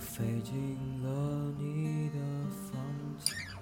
飞进了你的房间。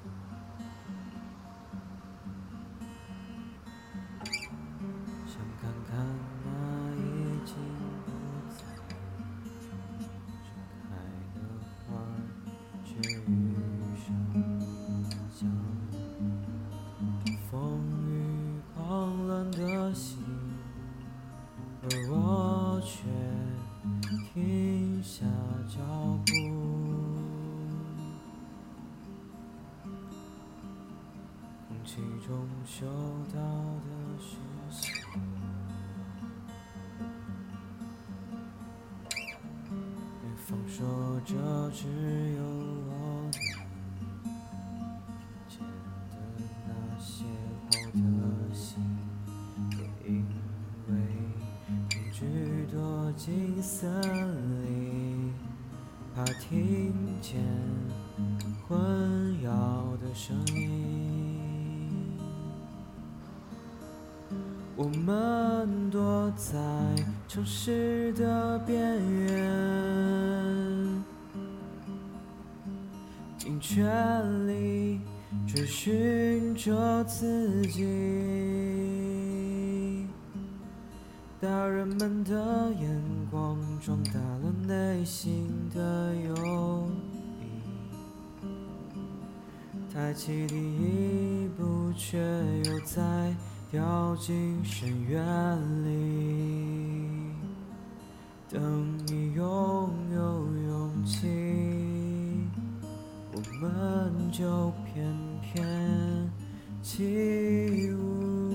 空气中嗅到的。讯息，对方说着只有我能听见的。那些话的。心，也因为恐惧躲进森林，怕听见混淆的。声音。我们躲在城市的边缘，尽全力追寻着自己。大人们的眼光壮大了内心的忧郁，抬起第一步，却又在掉进深渊里。等你拥有勇气，我们就翩翩起舞。